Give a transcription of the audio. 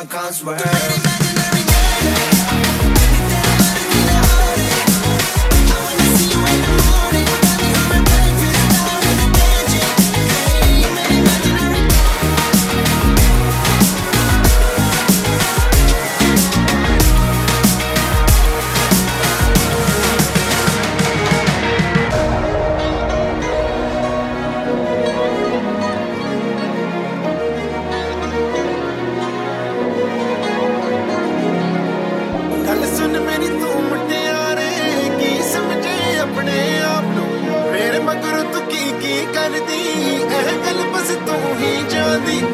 I can't swear. the